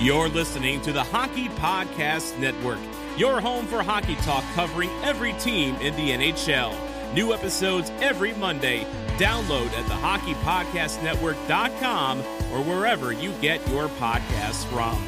You're listening to the Hockey Podcast Network, your home for hockey talk covering every team in the NHL. New episodes every Monday. Download at thehockeypodcastnetwork.com or wherever you get your podcasts from.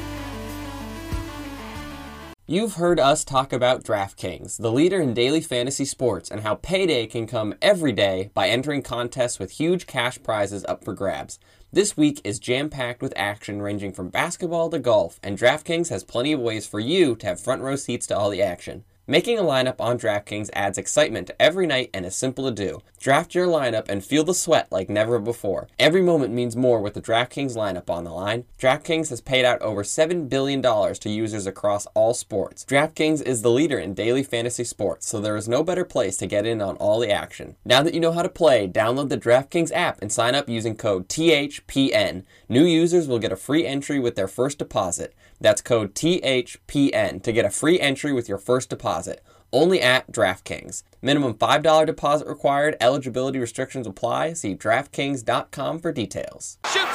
You've heard us talk about DraftKings, the leader in daily fantasy sports, and how payday can come every day by entering contests with huge cash prizes up for grabs. This week is jam packed with action ranging from basketball to golf, and DraftKings has plenty of ways for you to have front row seats to all the action. Making a lineup on DraftKings adds excitement to every night and is simple to do. Draft your lineup and feel the sweat like never before. Every moment means more with the DraftKings lineup on the line. DraftKings has paid out over $7 billion to users across all sports. DraftKings is the leader in daily fantasy sports, so there is no better place to get in on all the action. Now that you know how to play, download the DraftKings app and sign up using code THPN. New users will get a free entry with their first deposit. That's code THPN to get a free entry with your first deposit. Only at DraftKings. Minimum $5 deposit required. Eligibility restrictions apply. See DraftKings.com for details. Shoot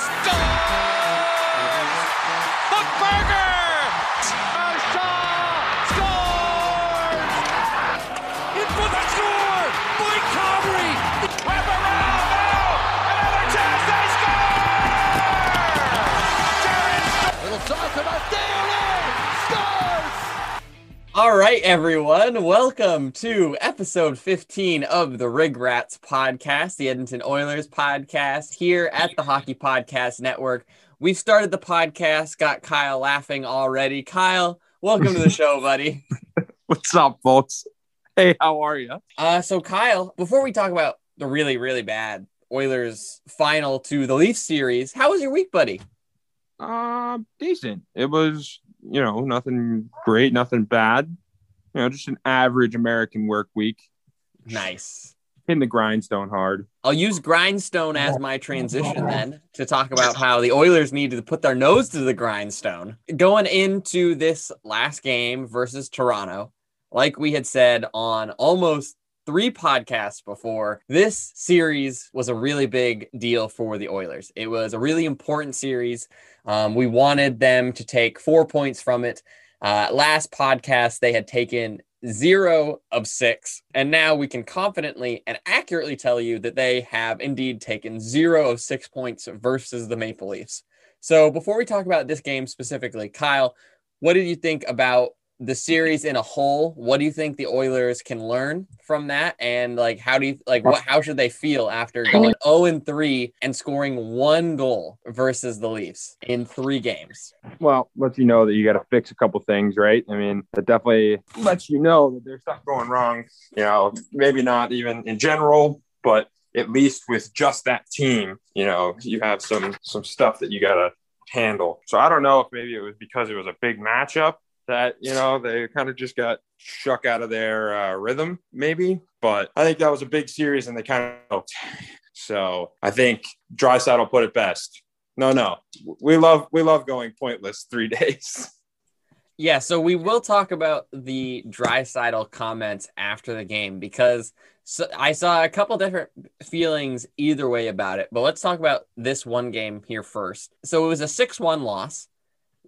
All right, everyone. Welcome to episode 15 of the Rig Rats podcast, the Edmonton Oilers podcast here at the Hockey Podcast Network. We've started the podcast, got Kyle laughing already. Kyle, welcome to the show, buddy. What's up, folks? Hey, how are you? Uh, so, Kyle, before we talk about the really, really bad Oilers final to the Leafs series, how was your week, buddy? Uh, decent. It was, you know, nothing great, nothing bad. You know, just an average American work week. Nice. Hitting the grindstone hard. I'll use grindstone as my transition then to talk about how the Oilers need to put their nose to the grindstone. Going into this last game versus Toronto, like we had said on almost three podcasts before, this series was a really big deal for the Oilers. It was a really important series. Um, we wanted them to take four points from it. Uh, last podcast, they had taken zero of six. And now we can confidently and accurately tell you that they have indeed taken zero of six points versus the Maple Leafs. So before we talk about this game specifically, Kyle, what did you think about the series in a whole? What do you think the Oilers can learn from that? And like, how do you like what? How should they feel after going zero oh and three and scoring one goal versus the Leafs in three games? Well, lets you know that you got to fix a couple things, right? I mean, it definitely lets you know that there's stuff going wrong. You know, maybe not even in general, but at least with just that team, you know, you have some some stuff that you got to handle. So I don't know if maybe it was because it was a big matchup that you know they kind of just got shook out of their uh, rhythm, maybe. But I think that was a big series, and they kind of. So I think Draisaitl put it best. No, no, we love we love going pointless three days. Yeah, so we will talk about the Draisaitl comments after the game because so I saw a couple different feelings either way about it. But let's talk about this one game here first. So it was a 6 1 loss.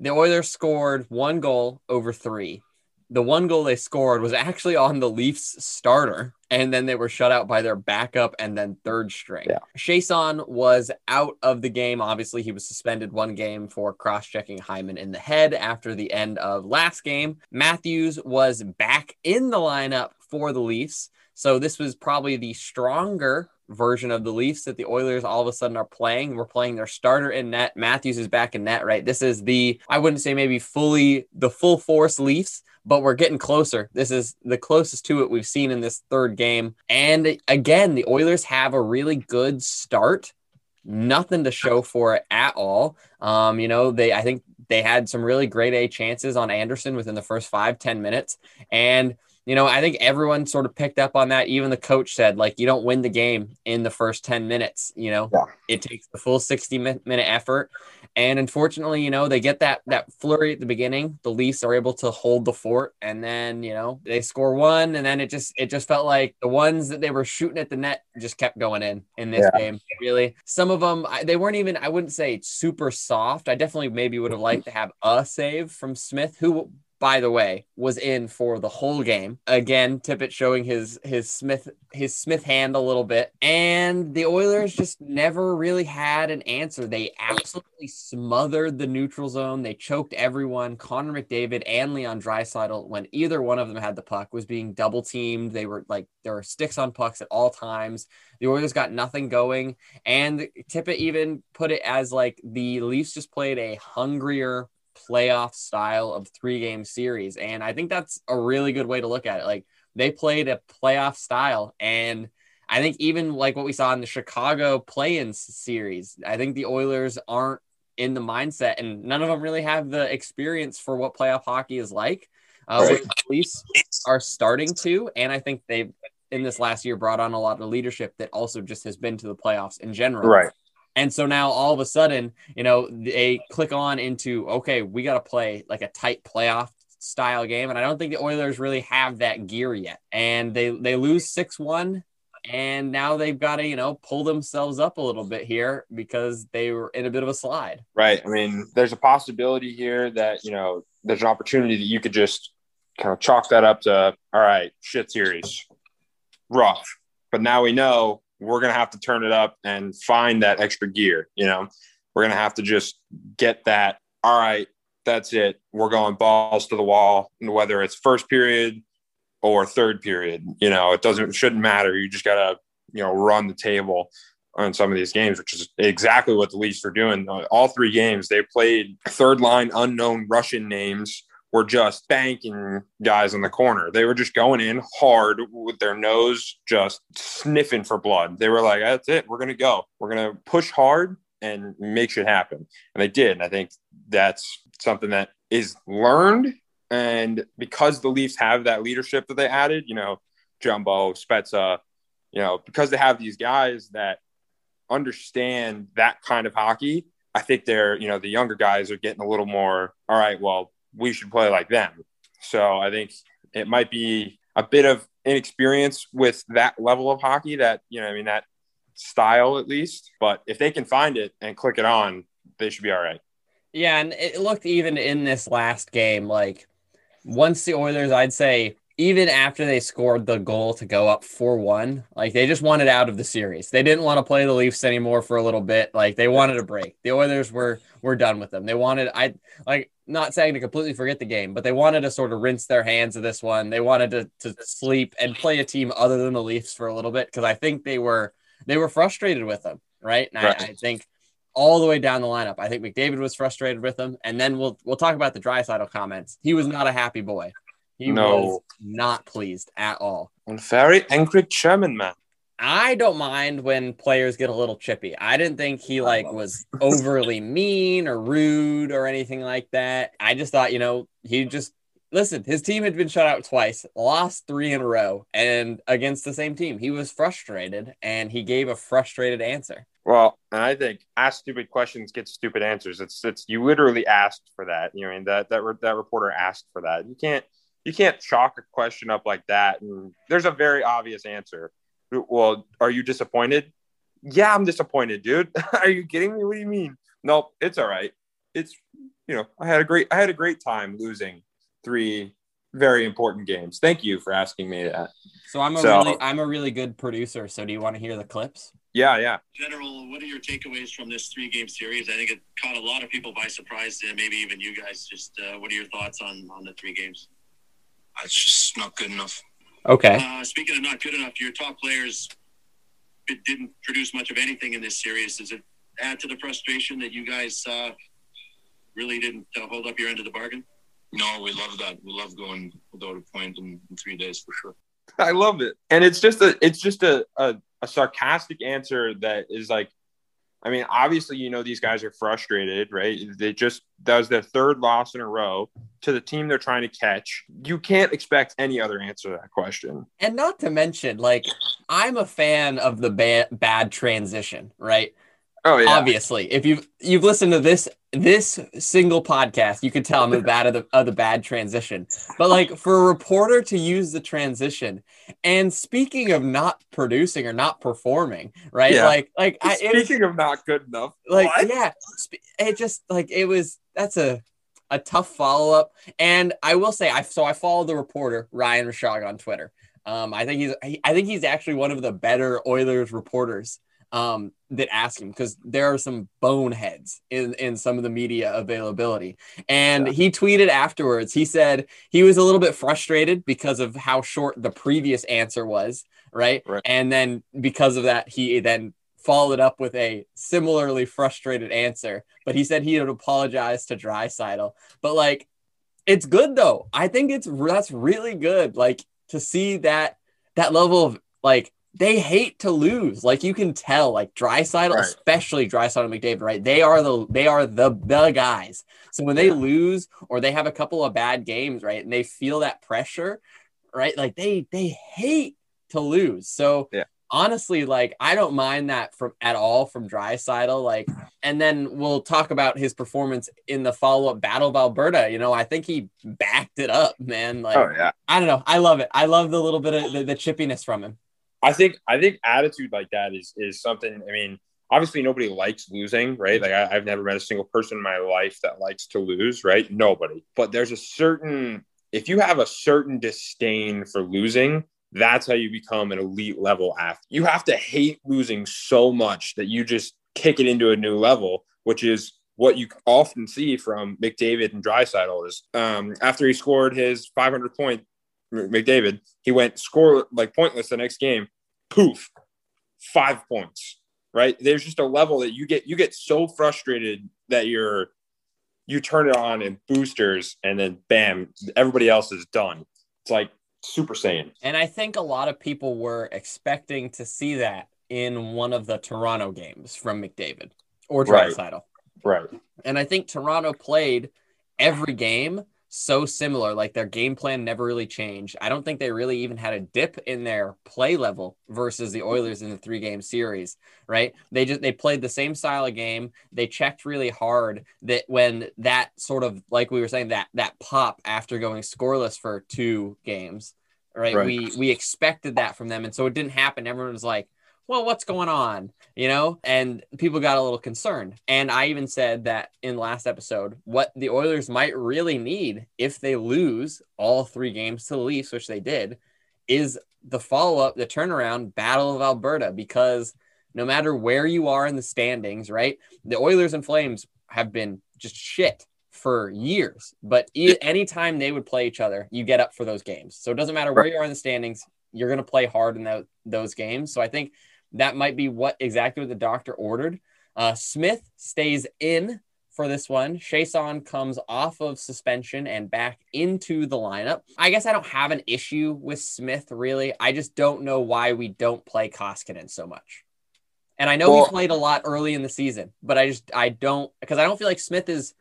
The Oilers scored one goal over three. The one goal they scored was actually on the Leafs starter, and then they were shut out by their backup and then third string. Yeah. Kassian was out of the game. Obviously, he was suspended one game for cross checking Hyman in the head after the end of last game. Matthews was back in the lineup for the Leafs. So this was probably the stronger version of the Leafs that the Oilers all of a sudden are playing. We're playing their starter in net. Matthews is back in net, right? This is the, I wouldn't say maybe fully the full force Leafs, but we're getting closer. This is the closest to it we've seen in this third game. And again, the Oilers have a really good start. Nothing to show for it at all. Um, you know, they, I think they had some really great A chances on Andersen within the first five ten minutes. And you know, I think everyone sort of picked up on that. Even the coach said, like, you don't win the game in the first 10 minutes. You know, yeah. it takes the full 60 minute effort. And unfortunately, you know, they get that that flurry at the beginning. The Leafs are able to hold the fort, and then you know they score one, and then it just it just felt like the ones that they were shooting at the net just kept going in in this yeah. game. Really, some of them they weren't even I wouldn't say super soft. I definitely maybe would have liked to have a save from Smith, who by the way, was in for the whole game. Again, Tippett showing his his Smith his Smith hand a little bit, and the Oilers just never really had an answer. They absolutely smothered the neutral zone. They choked everyone. Connor McDavid and Leon Draisaitl, when either one of them had the puck, was being double teamed. They were like there were sticks on pucks at all times. The Oilers got nothing going, and Tippett even put it as like the Leafs just played a hungrier playoff style of three game series. And I think that's a really good way to look at it. Like they played a playoff style. And I think even like what we saw in the Chicago play in series, I think the Oilers aren't in the mindset and none of them really have the experience for what playoff hockey is like. Uh, right. are starting to. And I think they've in this last year brought on a lot of leadership that also just has been to the playoffs in general. Right. And so now all of a sudden, you know, they click on into okay, we got to play like a tight playoff style game, and I don't think the Oilers really have that gear yet. And they they lose six one, and now they've got to you know pull themselves up a little bit here because they were in a bit of a slide. Right. I mean, there's a possibility here that you know there's an opportunity that you could just kind of chalk that up to all right, shit series, rough. But now we know we're going to have to turn it up and find that extra gear. You know, we're going to have to just get that. All right, that's it. We're going balls to the wall, and whether it's first period or third period. You know, it doesn't, it shouldn't matter. You just got to, you know, run the table on some of these games, which is exactly what the Leafs are doing. All three games, they played third line unknown Russian names were just banking guys in the corner. They were just going in hard with their nose just sniffing for blood. They were like, that's it. We're going to go. We're going to push hard and make shit happen. And they did. And I think that's something that is learned. And because the Leafs have that leadership that they added, you know, Jumbo, Spezza, you know, because they have these guys that understand that kind of hockey, I think they're, you know, the younger guys are getting a little more, all right, well, we should play like them. So I think it might be a bit of inexperience with that level of hockey that, you know, I mean, that style at least. But if they can find it and click it on, they should be all right. Yeah. And it looked even in this last game, like once the Oilers, I'd say, even after they scored the goal to go up 4-1 like they just wanted out of the series they didn't want to play the leafs anymore for a little bit like they wanted a break the oilers were were done with them they wanted i like not saying to completely forget the game but they wanted to sort of rinse their hands of this one they wanted to, to sleep and play a team other than the leafs for a little bit because i think they were they were frustrated with them right and right. I, I think all the way down the lineup. I think McDavid was frustrated with them, and then we'll we'll talk about the Draisaitl comments. He was not a happy boy. He no. was not pleased at all. And very angry German man. I don't mind when players get a little chippy. I didn't think he like was overly mean or rude or anything like that. I just thought, you know, he just listen, his team had been shut out twice, lost three in a row, and against the same team. He was frustrated and he gave a frustrated answer. Well, and I think ask stupid questions, get stupid answers. It's it's you literally asked for that. You know, I mean that that that reporter asked for that. You can't you can't chalk a question up like that. And there's a very obvious answer. Well, are you disappointed? Yeah, I'm disappointed, dude. are you kidding me? What do you mean? Nope, it's all right. It's you know, I had a great I had a great time losing three very important games. Thank you for asking me that. So I'm a so, really I'm a really good producer. So do you want to hear the clips? Yeah, yeah. General, what are your takeaways from this three game series? I think it caught a lot of people by surprise, and maybe even you guys. Just uh, what are your thoughts on on the three games? It's just not good enough. Okay. Uh, speaking of not good enough, your top players it didn't produce much of anything in this series. Does it add to the frustration that you guys uh, really didn't uh, hold up your end of the bargain? No, we love that. We love going without a point in, in three days for sure. I love it, and it's just a it's just a, a, a sarcastic answer that is like I mean, obviously, you know, these guys are frustrated, right? They just, that was their third loss in a row. to the team they're trying to catch. You can't expect any other answer to that question. And not to mention, like, I'm a fan of the ba- bad transition, right? Oh yeah, Obviously, if you've you've listened to this this single podcast, you could tell I'm a bad of the of the bad transition. But like for a reporter to use the transition, and speaking of not producing or not performing, right? Yeah. Like like I, it Speaking of not good enough, like what? yeah it just like it was that's a a tough follow-up and i will say i so i follow the reporter ryan rishaug on twitter um i think he's i think he's actually one of the better oilers reporters um that ask him because there are some boneheads in in some of the media availability and Yeah. he tweeted afterwards he said he was a little bit frustrated because of how short the previous answer was right, Right. and then because of that he then followed up with a similarly frustrated answer, but he said he had apologized to Draisaitl. But like, it's good though. I think it's that's really good. Like to see that that level of like they hate to lose. Like you can tell, like Draisaitl, Right. especially Draisaitl and McDavid, right? They are the they are the the guys. So when they lose or they have a couple of bad games, right, and they feel that pressure, right? Like they they hate to lose. So Yeah. honestly, like I don't mind that from at all from Draisaitl. Like, and then we'll talk about his performance in the follow up Battle of Alberta. You know, I think he backed it up, man. Like, oh yeah. I don't know, I love it. I love the little bit of the, the chippiness from him. I think I think attitude like that is is something. I mean, obviously nobody likes losing, right? Like I, I've never met a single person in my life that likes to lose, right? Nobody. But there's a certain if you have a certain disdain for losing, that's how you become an elite level athlete. You have to hate losing so much that you just kick it into a new level, which is what you often see from McDavid and Draisaitl is um, after he scored his 500 point McDavid, he went score like pointless the next game. Poof, five points. Right? There's just a level that you get you get so frustrated that you're you turn it on in boosters and then bam, everybody else is done. It's like Super Saiyan. And I think a lot of people were expecting to see that in one of the Toronto games from McDavid or Right. Draisaitl. Right. And I think Toronto played every game so similar. Like their game plan never really changed. I don't think they really even had a dip in their play level versus the mm-hmm. Oilers in the three game series, right? They just they played the same style of game. They checked really hard that when that sort of like we were saying that that pop after going scoreless for two games, right? Right. We we expected that from them. And so it didn't happen. Everyone was like, well, what's going on? You know, and people got a little concerned. And I even said that in last episode, what the Oilers might really need if they lose all three games to the Leafs, which they did, is the follow up, the turnaround battle of Alberta, because no matter where you are in the standings, right? The Oilers and Flames have been just shit for years, but e- anytime they would play each other, you get up for those games. So it doesn't matter where you are in the standings, you're going to play hard in tho- those games. So I think that might be what exactly what the doctor ordered. Uh, Smith stays in for this one. Kassian comes off of suspension and back into the lineup. I guess I don't have an issue with Smith really. I just don't know why we don't play Koskinen so much. And I know Well- he played a lot early in the season, but I just I don't because I don't feel like Smith is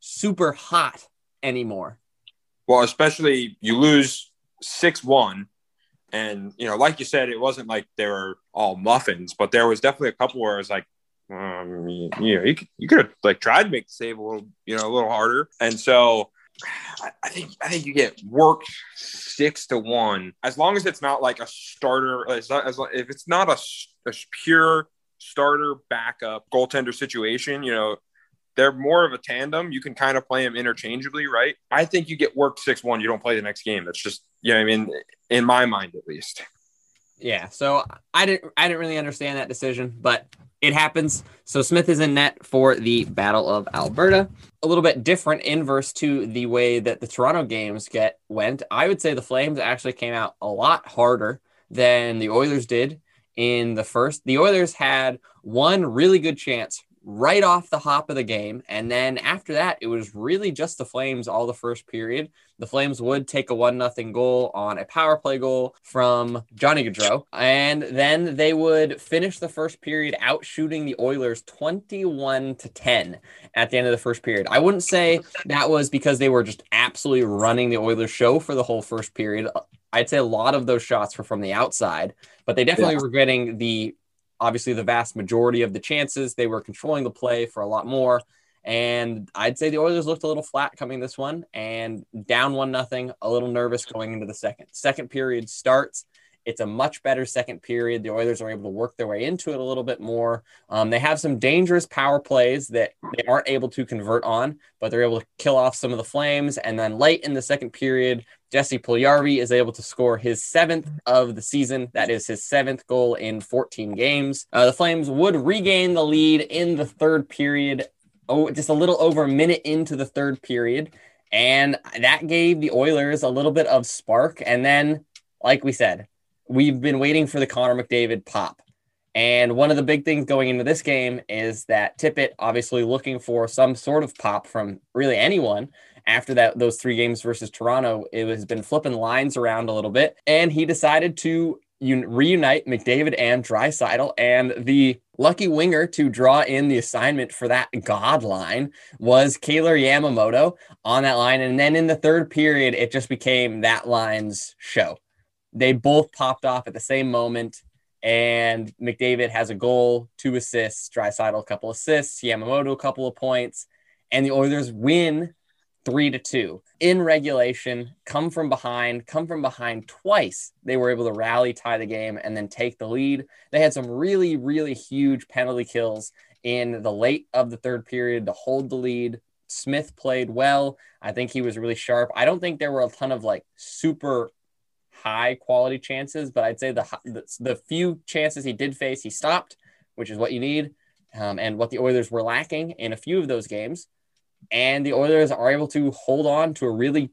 super hot anymore. Well, especially you lose six one, and you know, like you said, it wasn't like they were all muffins, but there was definitely a couple where it was like, um, you know, you could you could have like tried to make the save a little, you know, a little harder, and so. I- think I think you get worked six to one as long as it's not like a starter. As, as if it's not a pure starter backup goaltender situation, you know, they're more of a tandem. You can kind of play them interchangeably, right? I think you get worked six one, you don't play the next game. That's just you know, I mean, in my mind at least. Yeah, so I didn't I didn't really understand that decision, but it happens. So Smith is in net for the Battle of Alberta. A little bit different inverse to the way that the Toronto games get went. I would say the Flames actually came out a lot harder than the Oilers did in the first. The Oilers had one really good chance right off the hop of the game. And then after that, it was really just the Flames all the first period. The Flames would take a one nothing goal on a power play goal from Johnny Gaudreau, and then they would finish the first period out shooting the Oilers 21 to 10 at the end of the first period. I wouldn't say that was because they were just absolutely running the Oilers show for the whole first period. I'd say a lot of those shots were from the outside, but they definitely yeah. were getting the obviously the vast majority of the chances. They were controlling the play for a lot more. And I'd say the Oilers looked a little flat coming this one and down one nothing, a little nervous going into the second. Second period starts. It's a much better second period. The Oilers are able to work their way into it a little bit more. Um, they have some dangerous power plays that they aren't able to convert on, but they're able to kill off some of the Flames. And then late in the second period, Jesse Puljujarvi is able to score his seventh of the season. That is his seventh goal in 14 games. Uh, the Flames would regain the lead in the third period, oh, just a little over a minute into the third period. And that gave the Oilers a little bit of spark. And then, like we said, we've been waiting for the Connor McDavid pop. And one of the big things going into this game is that Tippett obviously looking for some sort of pop from really anyone after that those three games versus Toronto. It has been flipping lines around a little bit, and he decided to un- reunite McDavid and Draisaitl, and the lucky winger to draw in the assignment for that god line was Kailer Yamamoto on that line. And then in the third period, it just became that line's show. They both popped off at the same moment. And McDavid has a goal, two assists, Draisaitl a couple assists, Yamamoto a couple of points, and the Oilers win three to two in regulation, come from behind, come from behind twice. They were able to rally, tie the game, and then take the lead. They had some really, really huge penalty kills in the late of the third period to hold the lead. Smith played well. I think he was really sharp. I don't think there were a ton of like super high quality chances, but I'd say the, the, few chances he did face, he stopped, which is what you need, um, and what the Oilers were lacking in a few of those games. And the Oilers are able to hold on to a really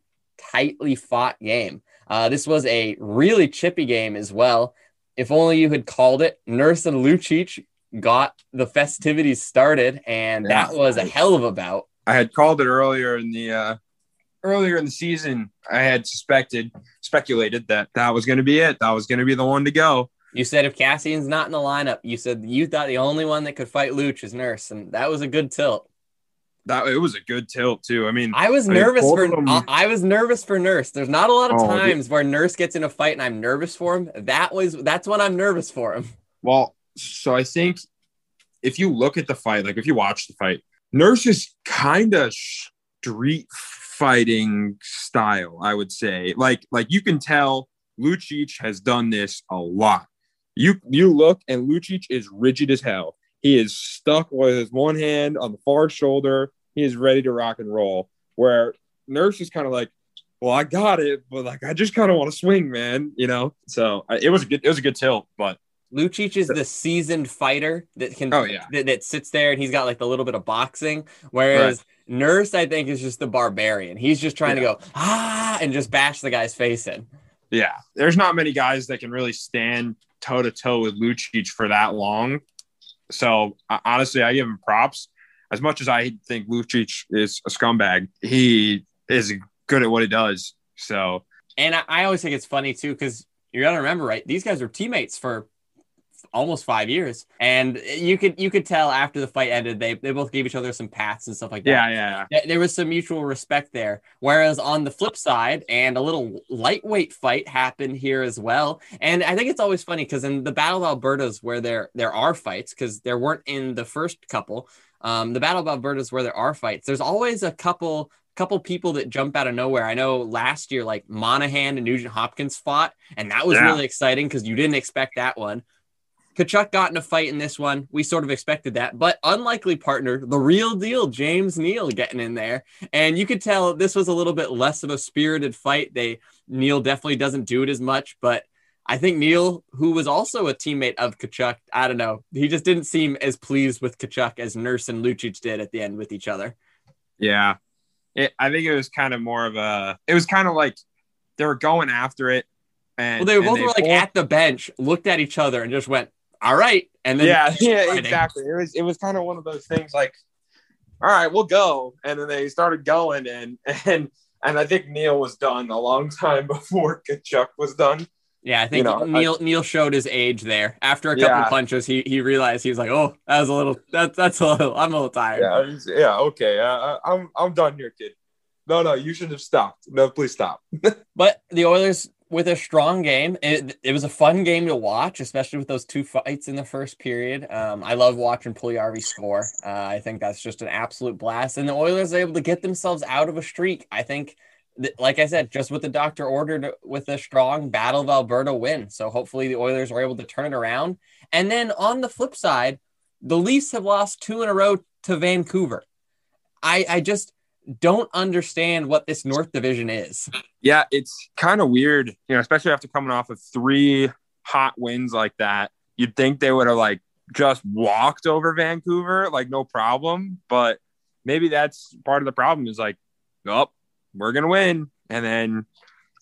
tightly fought game. Uh, this was a really chippy game as well. If only you had called it. Nurse and Lucic got the festivities started, and yeah. that was a hell of a bout. I had called it earlier in the uh, earlier in the season, I had suspected, speculated that that was going to be it. That was going to be the one to go. You said if Kassian's not in the lineup, you said you thought the only one that could fight Luch is Nurse, and that was a good tilt. That it was a good tilt too. I mean, I was I nervous mean, for them... I was nervous for Nurse. There's not a lot of oh, times dude. where Nurse gets in a fight and I'm nervous for him. That was that's when I'm nervous for him. Well, so I think if you look at the fight, like if you watch the fight, Nurse is kind of street fighting style, I would say. Like like you can tell Lucic has done this a lot. You you look and Lucic is rigid as hell. He is stuck with his one hand on the far shoulder. He is ready to rock and roll. Where Nurse is kind of like, well, I got it, but like I just kind of want to swing, man. You know. So it was a good it was a good tilt, but Lucic is the seasoned fighter that can oh, yeah. that, that, sits there and he's got like the little bit of boxing. Whereas right. Nurse, I think, is just the barbarian. He's just trying yeah. to go ah and just bash the guy's face in. Yeah, there's not many guys that can really stand toe to toe with Lucic for that long. So honestly, I give him props. As much as I think Lucic is a scumbag, he is good at what he does. So, and I, I always think it's funny too because you got to remember, right? These guys were teammates for almost five years, and you could you could tell after the fight ended, they they both gave each other some pats and stuff like that. Yeah, yeah. yeah. There was some mutual respect there. Whereas on the flip side, and a little lightweight fight happened here as well. And I think it's always funny because in the Battle of Alberta's where there there are fights because there weren't in the first couple. Um, the Battle of Alberta's where there are fights. There's always a couple couple people that jump out of nowhere. I know last year, like Monahan and Nugent Hopkins fought, and that was yeah. really exciting because you didn't expect that one. Tkachuk got in a fight in this one. We sort of expected that, but unlikely partner, the real deal, James Neal getting in there. And you could tell this was a little bit less of a spirited fight. They Neal definitely doesn't do it as much, but I think Neal, who was also a teammate of Tkachuk, I don't know, he just didn't seem as pleased with Tkachuk as Nurse and Lucic did at the end with each other. Yeah. It, I think it was kind of more of a, it was kind of like they were going after it. And, well, they both they were like both, at the bench, looked at each other, and just went, all right. And then yeah, yeah, exactly. It was it was kind of one of those things like, all right, we'll go, and then they started going, and and and I think Neal was done a long time before Tkachuk was done. Yeah, I think You know, Neal Neal showed his age there. After a couple Yeah. punches, he he realized he was like, "Oh, that was a little. That, that's a little. I'm a little tired." Yeah, yeah, okay, uh, I'm I'm done here, kid. No, no, you should have stopped. No, please stop. But the Oilers with a strong game. It, it was a fun game to watch, especially with those two fights in the first period. Um, I love watching Puljujarvi score. Uh, I think that's just an absolute blast. And the Oilers are able to get themselves out of a streak. I think, that, like I said, just what the doctor ordered with a strong Battle of Alberta win. So hopefully the Oilers are able to turn it around. And then on the flip side, the Leafs have lost two in a row to Vancouver. I, I just don't understand what this North Division is. Yeah, it's kind of weird, you know, especially after coming off of three hot wins like that. You'd think they would have like just walked over Vancouver, like no problem. But maybe that's part of the problem is like, nope, we're gonna win. And then,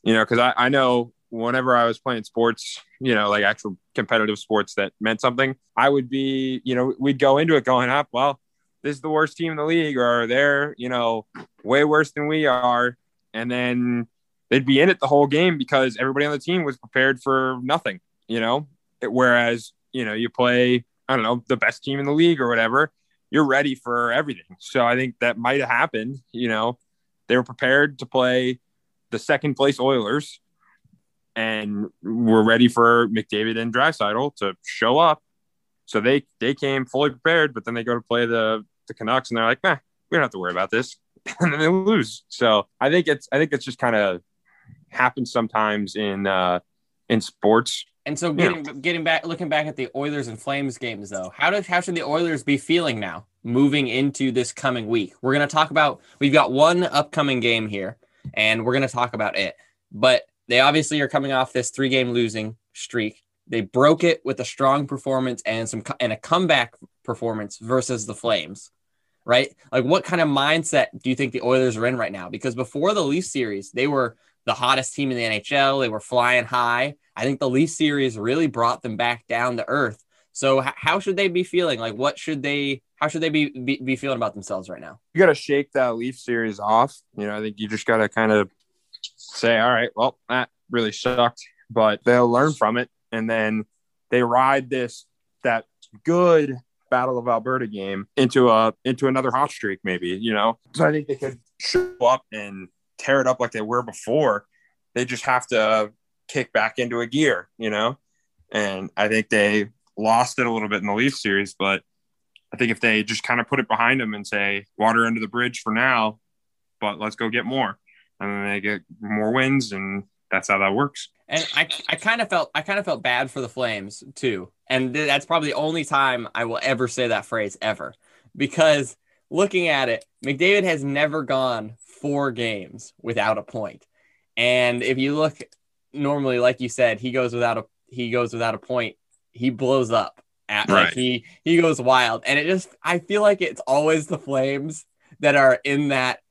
you know, because I, I know whenever I was playing sports, you know, like actual competitive sports that meant something, I would be, you know, we'd go into it going up, well, this is the worst team in the league, or they're, you know, way worse than we are. And then they'd be in it the whole game because everybody on the team was prepared for nothing, you know. Whereas, you know, you play, I don't know, the best team in the league or whatever, you're ready for everything. So I think that might have happened, you know. They were prepared to play the second place Oilers and we're ready for McDavid and Draisaitl to show up. So they they came fully prepared, but then they go to play the the Canucks and they're like, nah, we don't have to worry about this. and then they lose. So I think it's I think it's just kind of happens sometimes in uh in sports. And so Yeah. getting getting back looking back at the Oilers and Flames games though, how does how should the Oilers be feeling now moving into this coming week? We're gonna talk about we've got one upcoming game here and we're gonna talk about it. But they obviously are coming off this three game losing streak. They broke it with a strong performance and some and a comeback performance versus the Flames. Right? Like what kind of mindset do you think the Oilers are in right now? Because before the Leafs series, they were the hottest team in the NHL. They were flying high. I think the Leaf series really brought them back down to earth. So h- how should they be feeling? Like what should they how should they be be, be feeling about themselves right now? You got to shake that Leaf series off. You know, I think you just got to kind of say, all right, well, that really sucked, but they'll learn from it, and then they ride this that good Battle of Alberta game into a into another hot streak, maybe. You know, so I think they could show up and tear it up like they were before. They just have to kick back into a gear, you know. And I think they lost it a little bit in the Leaf series, but I think if they just kind of put it behind them and say water under the bridge for now, but let's go get more, and then they get more wins, and that's how that works. And I, I kind of felt I kind of felt bad for the Flames too. And th- that's probably the only time I will ever say that phrase ever. Because looking at it, McDavid has never gone four games without a point. And if you look normally, like you said, he goes without a he goes without a point, he blows up. At, Like he he goes wild. And it just I feel like it's always the Flames that are in that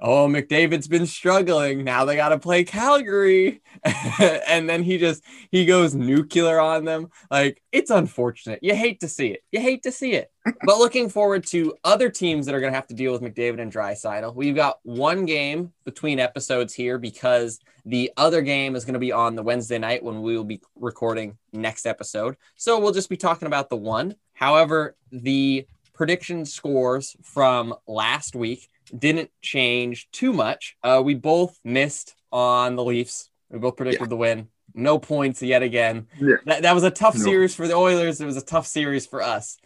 oh, McDavid's been struggling. Now they got to play Calgary. and then he just, he goes nuclear on them. Like, it's unfortunate. You hate to see it. You hate to see it. but looking forward to other teams that are going to have to deal with McDavid and Draisaitl. We've got one game between episodes here because the other game is going to be on the Wednesday night when we will be recording next episode. So we'll just be talking about the one. However, the prediction scores from last week didn't change too much. Uh, we both missed on the Leafs. We both predicted the win. No points yet again. Yeah. That, that was a tough No. series for the Oilers. It was a tough series for us.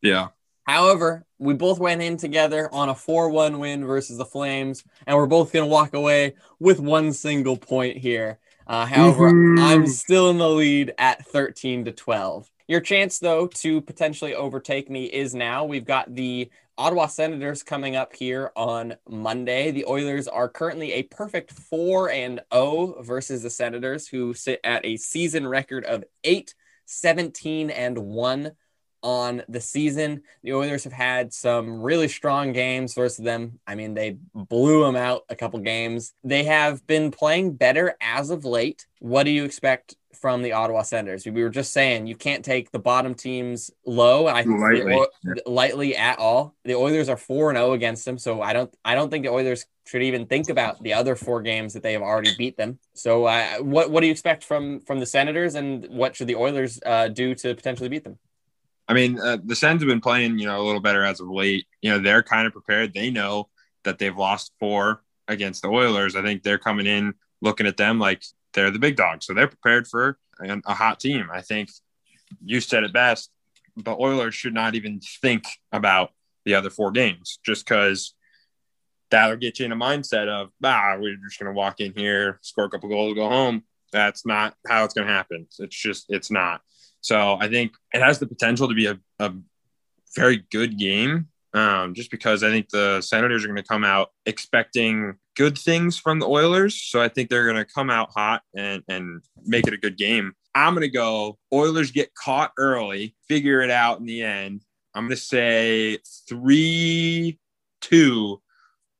Yeah, However, we both went in together on a 4 1 win versus the Flames, and we're both going to walk away with one single point here. Uh, however, Woohoo. I'm still in the lead at 13 to 12. Your chance, though, to potentially overtake me is now. We've got the Ottawa Senators coming up here on Monday. The Oilers are currently a perfect 4 and 0 versus the Senators, who sit at a season record of 8, 17 and 1 on the season. The Oilers have had some really strong games versus them. I mean, they blew them out a couple games. They have been playing better as of late. What do you expect from the Ottawa Senators. We were just saying you can't take the bottom teams low. and I think Lightly. Oil- lightly at all. The Oilers are four and zero against them, so I don't I don't think the Oilers should even think about the other four games that they have already beat them. So uh, what what do you expect from from the Senators, and what should the Oilers uh, do to potentially beat them? I mean, uh, the Sens have been playing, you know, a little better as of late. You know, they're kind of prepared. They know that they've lost four against the Oilers. I think they're coming in looking at them like they're the big dog. So they're prepared for a, a hot team. I think you said it best. The Oilers should not even think about the other four games just because that'll get you in a mindset of, ah, we're just going to walk in here, score a couple goals, go home. That's not how it's going to happen. It's just, it's not. So I think it has the potential to be a, a very good game um, just because I think the Senators are going to come out expecting good things from the Oilers. So I think they're going to come out hot and, and make it a good game. I'm going to go Oilers get caught early, figure it out in the end. I'm going to say 3 2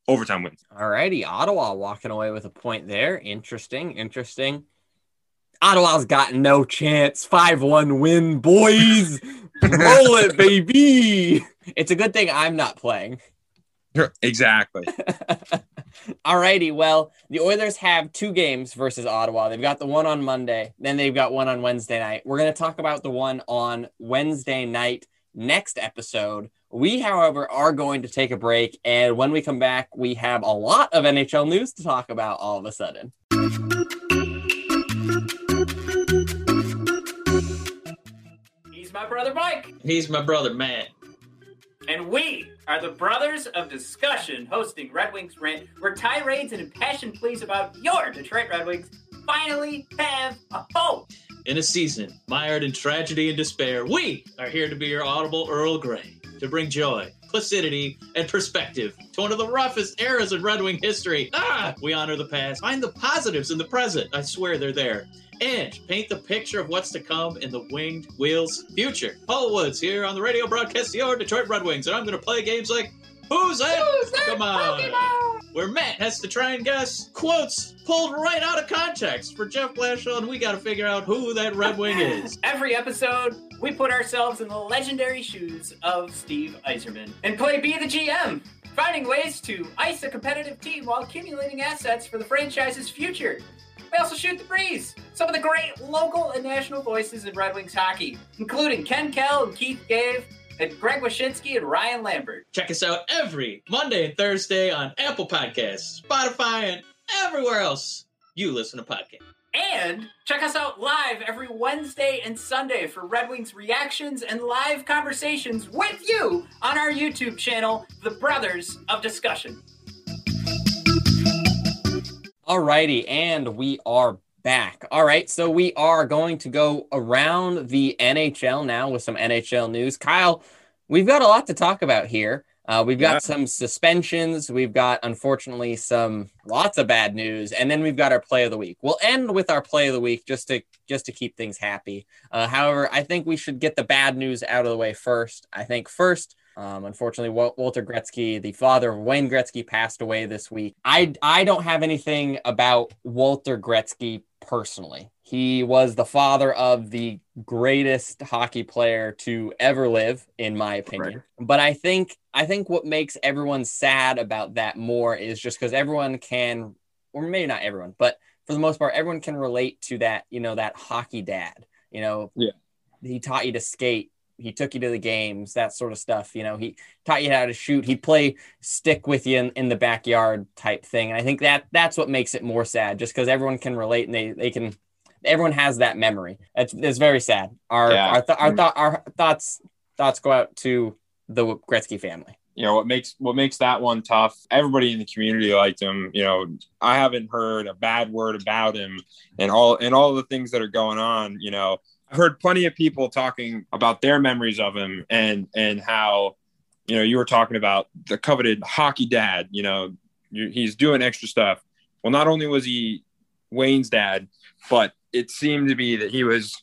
overtime win. All righty, Ottawa walking away with a point there. Interesting, interesting. Ottawa's got no chance. 5 1 win, boys. Roll it, baby. It's a good thing I'm not playing. Exactly. All righty. Well, the Oilers have two games versus Ottawa. They've got the one on Monday, then they've got one on Wednesday night. We're going to talk about the one on Wednesday night next episode. We, however, are going to take a break. And when we come back, we have a lot of NHL news to talk about all of a sudden. He's my brother Mike, He's my brother, Matt. And we are the Brothers of Discussion, hosting Red Wings Rant, where tirades and impassioned pleas about your Detroit Red Wings finally have a home. In a season mired in tragedy and despair, we are here to be your audible Earl Grey, to bring joy, placidity, and perspective to one of the roughest eras in Red Wing history. Ah, we honor the past, find the positives in the present. I swear they're there. And paint the picture of what's to come in the Winged Wheels future. Paul Woods here on the radio broadcast your Detroit Red Wings, and I'm going to play games like Who's that? Who's that Come on. Pokemon? where Matt has to try and guess quotes pulled right out of context for Jeff Blashill, and we got to figure out who that Red Wing is. Every episode, we put ourselves in the legendary shoes of Steve Yzerman and play Be the GM, finding ways to ice a competitive team while accumulating assets for the franchise's future. We also shoot the breeze. Some of the great local and national voices in Red Wings hockey, including Ken Kal and Keith Gave, and Greg Wyshynski and Ryan Lambert. Check us out every Monday and Thursday on Apple Podcasts, Spotify, and everywhere else you listen to podcasts. And check us out live every Wednesday and Sunday for Red Wings reactions and live conversations with you on our YouTube channel, The Brothers of Discussion. All righty, and we are back. All right, so we are going to go around the NHL now with some NHL news. Kyle, we've got a lot to talk about here. Uh, we've got Yeah. some suspensions. We've got, unfortunately, some lots of bad news, and then we've got our play of the week. We'll end with our play of the week just to just to keep things happy. Uh, however, I think we should get the bad news out of the way first. I think first. Um, unfortunately, Walter Gretzky, the father of Wayne Gretzky, passed away this week. I I don't have anything about Walter Gretzky personally. He was the father of the greatest hockey player to ever live, in my opinion. But I think I think what makes everyone sad about that more is just because everyone can, or maybe not everyone, but for the most part, everyone can relate to that. You know, that hockey dad. You know, Yeah. he taught you to skate he took you to the games, that sort of stuff. You know, he taught you how to shoot. He'd play stick with you in, in the backyard type thing. And I think that that's what makes it more sad, just because everyone can relate and they, they can, everyone has that memory. It's, it's very sad. Our, Yeah. our, th- our, hmm. th- our thoughts, thoughts go out to the Gretzky family. you know what makes what makes that one tough everybody in the community liked him you know i haven't heard a bad word about him and all and all the things that are going on you know i've heard plenty of people talking about their memories of him and and how you know you were talking about the coveted hockey dad you know he's doing extra stuff well not only was he wayne's dad but it seemed to be that he was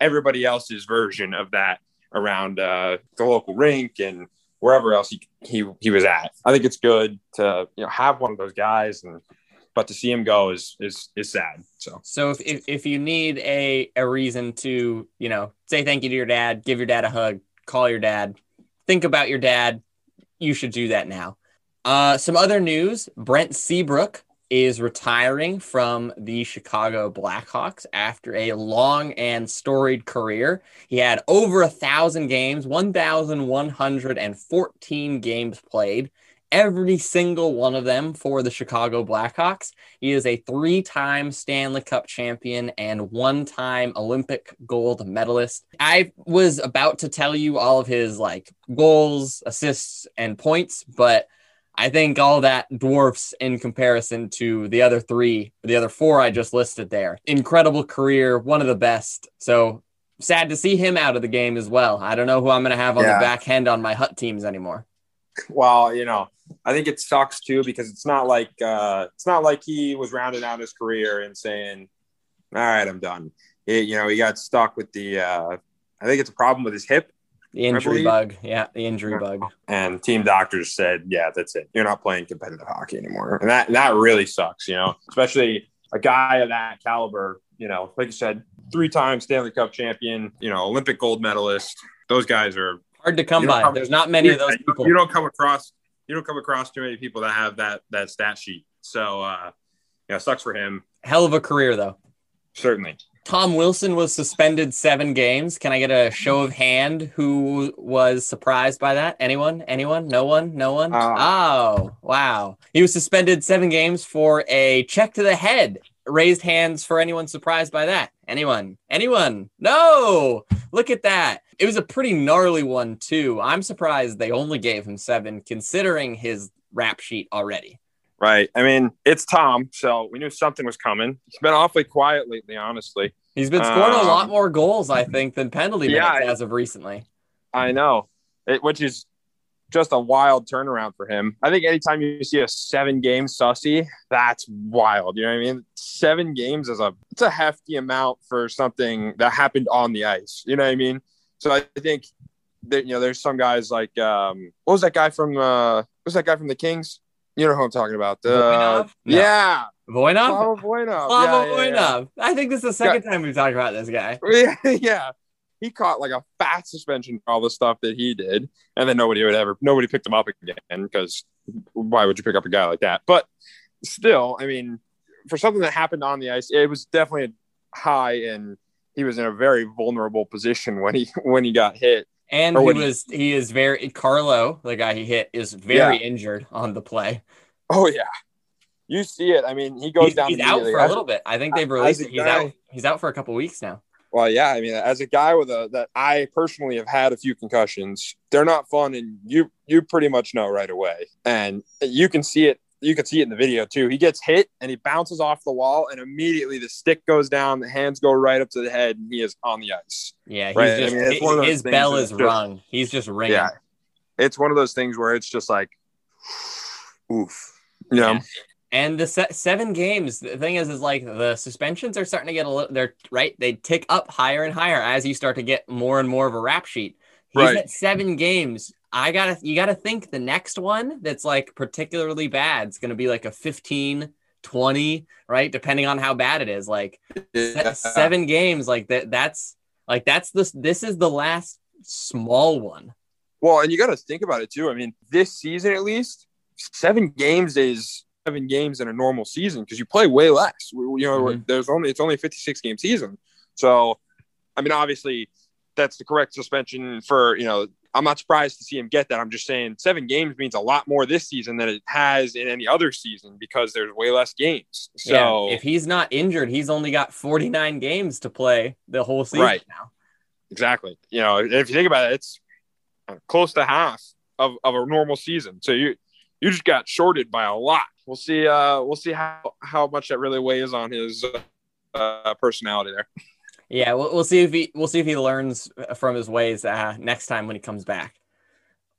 everybody else's version of that around uh, the local rink and wherever else he, he he was at. I think it's good to you know have one of those guys and but to see him go is is is sad. So So if, if, if you need a, a reason to, you know, say thank you to your dad, give your dad a hug, call your dad, think about your dad, you should do that now. Uh, some other news Brent Seabrook is retiring from the Chicago Blackhawks after a long and storied career. He had over a thousand games, 1,114 games played, every single one of them for the Chicago Blackhawks. He is a three time Stanley Cup champion and one time Olympic gold medalist. I was about to tell you all of his like goals, assists, and points, but I think all that dwarfs in comparison to the other three, the other four I just listed there. Incredible career, one of the best. So sad to see him out of the game as well. I don't know who I'm going to have on Yeah. the back end on my hut teams anymore. Well, you know, I think it sucks too because it's not like uh, it's not like he was rounding out his career and saying, "All right, I'm done." He, you know, he got stuck with the. Uh, I think it's a problem with his hip, The injury bug. Yeah, the injury bug. and team doctors said, "Yeah, that's it. You're not playing competitive hockey anymore," and that that really sucks. You know, especially a guy of that caliber. You know, like you said, three-time Stanley Cup champion. You know, Olympic gold medalist. Those guys are Hard to come by. come- There's not many of those you, people. you don't come across you don't come across too many people that have that that stat sheet. So uh yeah, sucks for him. Hell of a career, though. Certainly. Tom Wilson was suspended seven games. Can I get a show of hand who was surprised by that? Anyone? Anyone? No one? No one? Uh, oh, wow. He was suspended seven games for a check to the head. Raised hands for anyone surprised by that? Anyone? Anyone? No! Look at that. It was a pretty gnarly one, too. I'm surprised they only gave him seven, considering his rap sheet already. Right. I mean, it's Tom, so we knew something was coming. He's been awfully quiet lately, honestly. He's been scoring a Um, lot more goals, I think, than penalty minutes as of recently. I know. It, which is just a wild turnaround for him. I think anytime you see a seven game sussy, that's wild. You know what I mean? Seven games is a it's a hefty amount for something that happened on the ice. You know what I mean? So I think that you know there's some guys like um what was that guy from uh what was that guy from the Kings? You know who I'm talking about. Uh, No. Yeah. Voynov? Slava Voynov. Slava yeah, yeah, yeah. Voynov. I think this is the second time we've talked about this guy. Yeah. He caught like a fat suspension for all the stuff that he did, and then nobody would ever nobody picked him up again because why would you pick up a guy like that? But still, I mean, for something that happened on the ice, it was definitely high, and he was in a very vulnerable position when he when he got hit. And he when he- was he is very Carlo, the guy he hit, is very injured on the play. Oh yeah, you see it. I mean, he goes He's, down. he's out for a little bit. I think they've released it. He's out. He's out for a couple weeks now. Well, yeah, I mean, as a guy with a that I personally have had a few concussions, they're not fun, and you you pretty much know right away, and you can see it. You can see it in the video too. He gets hit and he bounces off the wall, and immediately the stick goes down, the hands go right up to the head, and he is on the ice. Yeah, he's Right, I just mean, it's one of his bell is just- rung. He's just ringing. Yeah, it's one of those things where it's just like, oof, you know. Yeah. And the se- seven games, the thing is, is like the suspensions are starting to get a little. They're right. They tick up higher and higher as you start to get more and more of a rap sheet. He's Right. at seven games. I gotta, you gotta think the next one that's like particularly bad is gonna be like a 15, 20, right? Depending on how bad it is. Like Yeah. seven games, like that. That's like that's this. This is the last small one. Well, and you got to think about it too. I mean, this season at least, seven games is seven games in a normal season because you play way less. You know, Mhm. there's only it's only a 56 game season. So, I mean, obviously, that's the correct suspension for you know. I'm not surprised to see him get that. I'm just saying seven games means a lot more this season than it has in any other season because there's way less games. So yeah, if he's not injured, he's only got 49 games to play the whole season Right. now. Exactly. You know, if you think about it, it's close to half of, of a normal season. So you you just got shorted by a lot. We'll see. Uh, we'll see how how much that really weighs on his uh, personality there. Yeah, we'll, we'll see if he we'll see if he learns from his ways uh, next time when he comes back.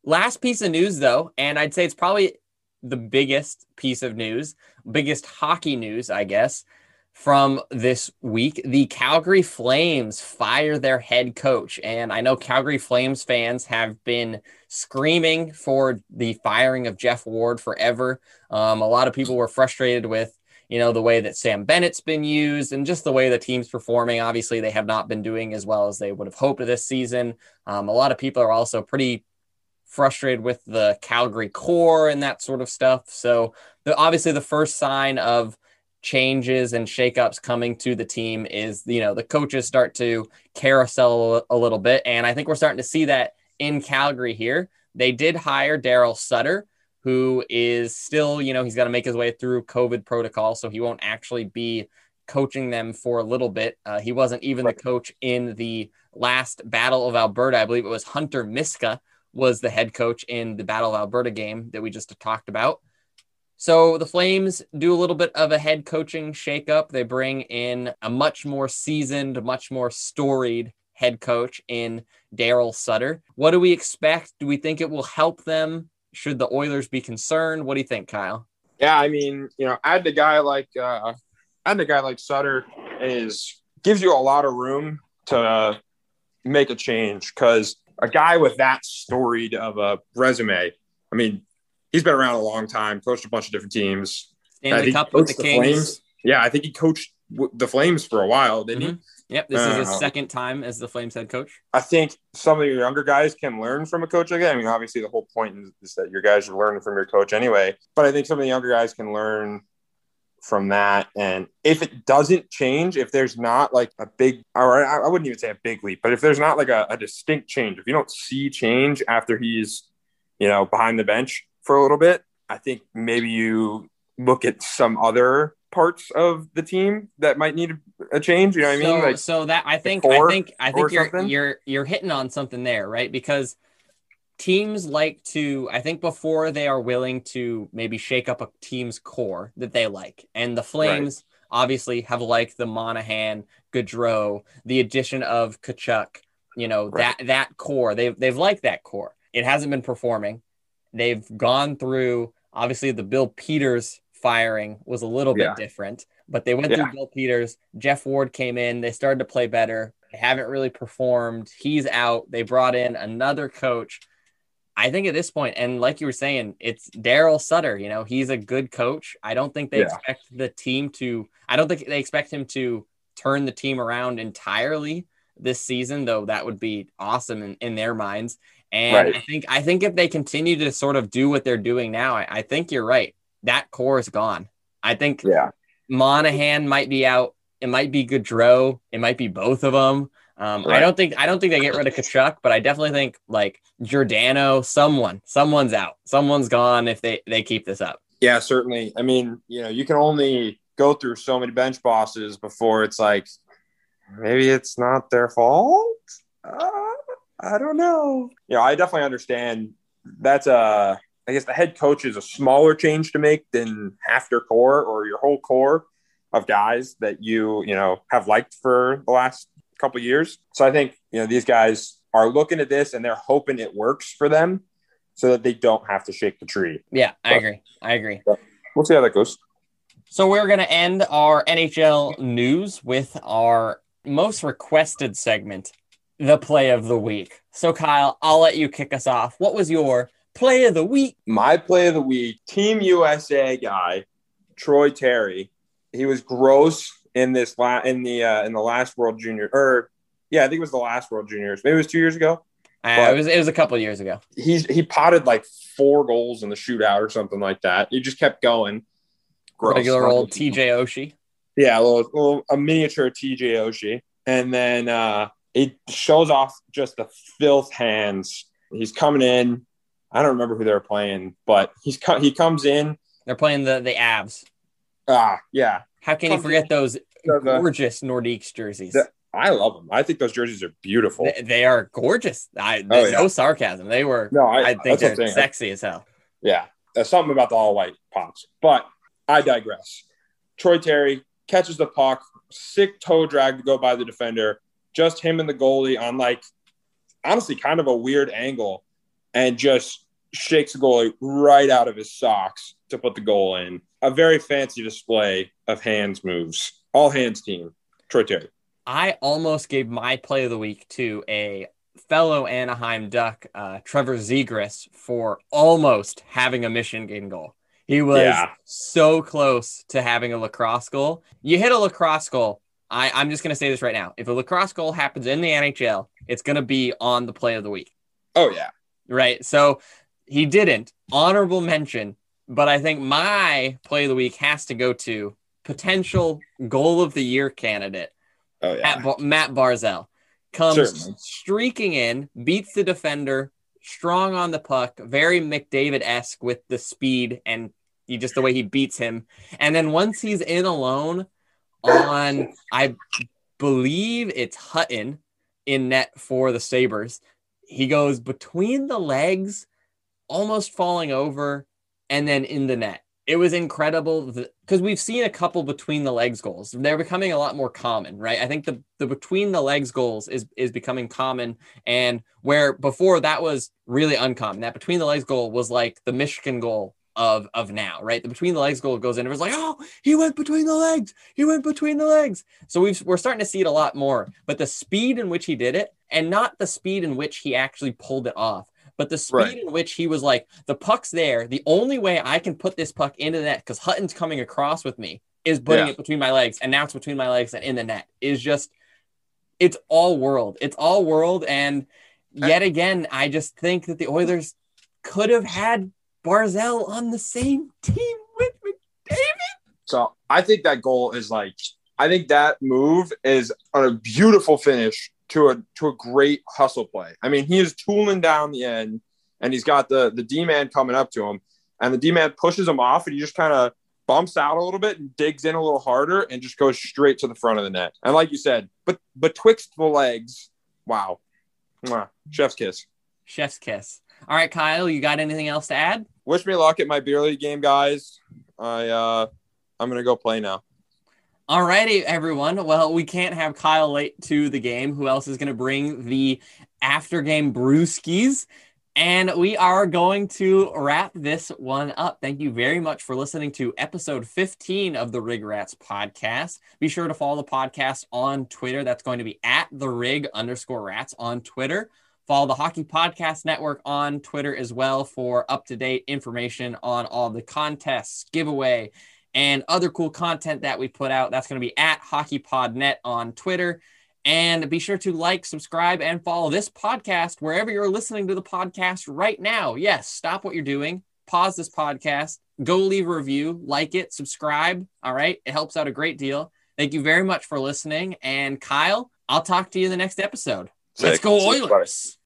Last piece of news though, and I'd say it's probably the biggest piece of news, biggest hockey news, I guess, from this week. The Calgary Flames fire their head coach, and I know Calgary Flames fans have been screaming for the firing of Geoff Ward forever. Um, a lot of people were frustrated with you know, the way that Sam Bennett's been used and just the way the team's performing. Obviously, they have not been doing as well as they would have hoped this season. Um, a lot of people are also pretty frustrated with the Calgary core and that sort of stuff. So, the, obviously, the first sign of changes and shakeups coming to the team is, you know, the coaches start to carousel a little bit. And I think we're starting to see that in Calgary here. They did hire Daryl Sutter, who is still, you know, he's got to make his way through COVID protocol, so he won't actually be coaching them for a little bit. Uh, he wasn't even the coach in the last Battle of Alberta. I believe it was Hunter Miska was the head coach in the Battle of Alberta game that we just talked about. So the Flames do a little bit of a head coaching shakeup. They bring in a much more seasoned, much more storied head coach in Daryl Sutter. What do we expect? Do we think it will help them? Should the Oilers be concerned? What do you think, Kyle? Yeah, I mean, you know, add a guy like uh, add a guy like Sutter is gives you a lot of room to make a change because a guy with that storied of a resume, I mean, he's been around a long time, coached a bunch of different teams. Stanley Cup with the, the Kings. Flames. Yeah, I think he coached the Flames for a while, didn't mm-hmm. he? Yep, this uh, is his uh, second time as the Flames head coach. I think some of your younger guys can learn from a coach like that. I mean, obviously, the whole point is, is that your guys are learning from your coach anyway. But I think some of the younger guys can learn from that. And if it doesn't change, if there's not like a big, or I, wouldn't even say a big leap, but if there's not like a, a distinct change, if you don't see change after he's, you know, behind the bench for a little bit, I think maybe you look at some other parts of the team that might need a change. You know what I mean? So, like so that I think I think I think you're something? you're you're hitting on something there, right? Because teams like to I think before they are willing to maybe shake up a team's core that they like, and the Flames right. obviously have liked the Monahan, Gaudreau, the addition of Tkachuk. You know right. that that core they've they've liked that core. It hasn't been performing. They've gone through obviously the Bill Peters firing was a little bit yeah. different, but they went yeah. through Bill Peters. Geoff Ward came in. They started to play better. They haven't really performed. He's out. They brought in another coach. I think at this point, and like you were saying, it's Daryl Sutter. You know, he's a good coach. I don't think they yeah. expect the team to, I don't think they expect him to turn the team around entirely this season, though that would be awesome in, in their minds. And right. I think I think if they continue to sort of do what they're doing now, I, I think you're right that core is gone. I think yeah. Monahan might be out. It might be Gaudreau. It might be both of them. Um, right. I don't think I don't think they get rid of Tkachuk, but I definitely think like Giordano, someone, someone's out, someone's gone if they they keep this up. Yeah, certainly. I mean, you know, you can only go through so many bench bosses before it's like maybe it's not their fault. Uh, I don't know. Yeah, you know, I definitely understand. That's a I guess the head coach is a smaller change to make than half your core or your whole core of guys that you you know have liked for the last couple years. So I think you know these guys are looking at this and they're hoping it works for them, so that they don't have to shake the tree. Yeah, I but, agree. I agree. We'll see how that goes. So we're going to end our NHL news with our most requested segment, the play of the week. So Kyle, I'll let you kick us off. What was your play of the week. My play of the week, Team USA guy, Troy Terry. He was gross in this la- in the uh, in the last World Junior or yeah, I think it was the last World Juniors. Maybe it was two years ago. Uh, it was it was a couple years ago. He's he potted like four goals in the shootout or something like that. He just kept going. Gross. Regular old TJ Oshie. Yeah, a little, little a miniature TJ Oshie, and then uh, it shows off just the filth hands. He's coming in. I don't remember who they were playing, but he's he comes in. They're playing the the Avs. Ah, yeah. How can you forget in. those gorgeous Nordiques jerseys? The, I love them. I think those jerseys are beautiful. They, they are gorgeous. I, oh, yeah. No sarcasm. They were. No, I, I think they're sexy as hell. Yeah, there's something about the all white pops. But I digress. Troy Terry catches the puck, sick toe drag to go by the defender. Just him and the goalie on like, honestly, kind of a weird angle and just shakes the goalie right out of his socks to put the goal in. A very fancy display of hands moves. All hands team. Troy Terry. I almost gave my play of the week to a fellow Anaheim Duck, uh, Trevor Zegras, for almost having a Michigan goal. He was Yeah. so close to having a lacrosse goal. You hit a lacrosse goal. I, I'm just going to say this right now. If a lacrosse goal happens in the NHL, it's going to be on the play of the week, Oh yeah. right? So he didn't. Honorable mention, but I think my play of the week has to go to potential goal of the year candidate, Oh yeah. Matt, Matt Barzal. Comes Certainly. streaking in, beats the defender, strong on the puck, very McDavid esque with the speed and he, just the way he beats him. And then once he's in alone on, I believe it's Hutton in net for the Sabres, he goes between the legs, almost falling over, and then in the net. It was incredible because we've seen a couple between the legs goals. They're becoming a lot more common, right? I think the the between the legs goals is is becoming common, and where before that was really uncommon. That between the legs goal was like the Michigan goal of of now, right? The between the legs goal goes in. It was like, oh, he went between the legs. He went between the legs. So we've we're starting to see it a lot more. But the speed in which he did it, and not the speed in which he actually pulled it off, but the speed Right. in which he was like, the puck's there. The only way I can put this puck into the net because Hutton's coming across with me is putting Yeah. it between my legs, and now it's between my legs and in the net. Is just, it's all world. It's all world, and eh yet again, I just think that the Oilers could have had Barzal on the same team with McDavid. So I think that goal is like I think that move is a beautiful finish to a to a great hustle play. I mean, he is tooling down the end and he's got the the D man coming up to him, and the D man pushes him off and he just kind of bumps out a little bit and digs in a little harder and just goes straight to the front of the net. And like you said, but betwixt the legs, wow. Mwah. Chef's kiss. Chef's kiss. All right, Kyle, you got anything else to add? Wish me luck at my beer league game, guys. I uh I'm gonna go play now. Alrighty, everyone. Well, we can't have Kyle late to the game. Who else is going to bring the after game brewskis? And we are going to wrap this one up. Thank you very much for listening to episode 15 of the Rig Rats podcast. Be sure to follow the podcast on Twitter. That's going to be at the rig underscore rats on Twitter. Follow the Hockey Podcast Network on Twitter as well for up to date information on all the contests, giveaway, and other cool content that we put out. That's going to be at HockeyPodNet on Twitter. And be sure to like, subscribe, and follow this podcast wherever you're listening to the podcast right now. Yes, stop what you're doing, pause this podcast, go leave a review, like it, subscribe. All right. It helps out a great deal. Thank you very much for listening. And Kyle, I'll talk to you in the next episode. Let's go. Oilers.